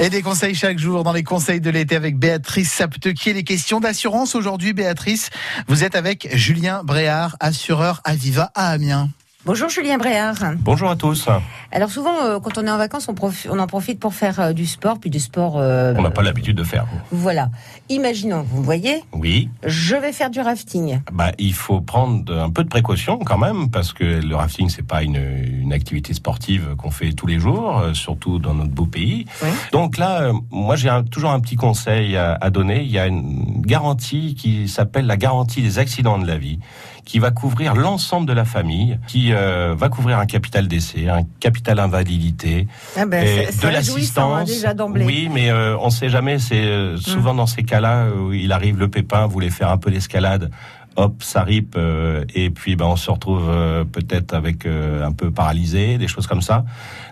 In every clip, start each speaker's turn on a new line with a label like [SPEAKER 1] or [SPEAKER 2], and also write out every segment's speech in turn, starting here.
[SPEAKER 1] Et des conseils chaque jour dans les conseils de l'été avec Béatrice Saptequier. Les questions d'assurance aujourd'hui, Béatrice? Vous êtes avec Julien Bréard, assureur Aviva à Amiens.
[SPEAKER 2] Bonjour Julien Bréard.
[SPEAKER 3] Bonjour à tous.
[SPEAKER 2] Alors souvent, euh, quand on est en vacances, on, on en profite pour faire euh, du sport, puis du sport... Euh,
[SPEAKER 3] on n'a pas l'habitude de faire.
[SPEAKER 2] Voilà. Imaginons, vous voyez
[SPEAKER 3] Oui.
[SPEAKER 2] Je vais faire du rafting.
[SPEAKER 3] Bah, il faut prendre un peu de précaution quand même, parce que le rafting, c'est pas une, une, activité sportive qu'on fait tous les jours, surtout dans notre beau pays.
[SPEAKER 2] Oui.
[SPEAKER 3] Donc là, moi j'ai toujours un petit conseil à, à donner. Il y a une garantie qui s'appelle la garantie des accidents de la vie qui va couvrir l'ensemble de la famille, qui euh, va couvrir un capital décès, un capital invalidité,
[SPEAKER 2] ah ben,
[SPEAKER 3] et
[SPEAKER 2] de
[SPEAKER 3] l'assistance. oui, mais euh, on ne sait jamais. C'est euh, souvent hum. dans ces cas-là où il arrive le pépin, vous voulez faire un peu l'escalade hop, ça rip, euh, et puis ben, on se retrouve euh, peut-être avec euh, un peu paralysé, des choses comme ça.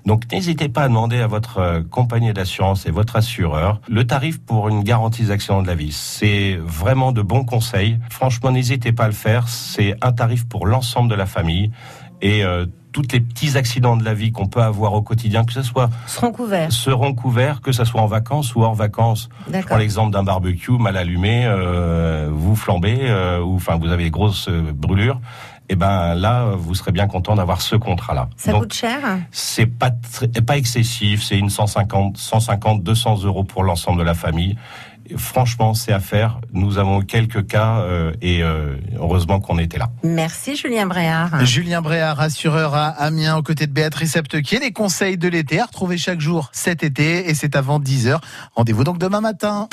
[SPEAKER 3] Donc n'hésitez pas à demander à votre compagnie d'assurance et votre assureur le tarif pour une garantie d'accident de la vie. C'est vraiment de bons conseils. Franchement, n'hésitez pas à le faire. C'est un tarif pour l'ensemble de la famille. Et tous les petits accidents de la vie qu'on peut avoir au quotidien, que ce soit
[SPEAKER 2] seront couverts,
[SPEAKER 3] seront couverts, que ce soit en vacances ou hors vacances. Je prends l'exemple d'un barbecue mal allumé, euh, vous flambez, euh, ou enfin vous avez des grosses euh, brûlures. Et eh ben là, vous serez bien content d'avoir ce contrat-là.
[SPEAKER 2] Ça coûte cher
[SPEAKER 3] C'est pas pas excessif, c'est une 150, 150, 200 euros pour l'ensemble de la famille franchement, c'est à faire. Nous avons quelques cas euh, et euh, heureusement qu'on était là.
[SPEAKER 2] Merci Julien Bréard.
[SPEAKER 1] Julien Bréard, assureur à Amiens, aux côtés de Béatrice Septequier. Les conseils de l'été à retrouver chaque jour cet été et c'est avant 10h. Rendez-vous donc demain matin.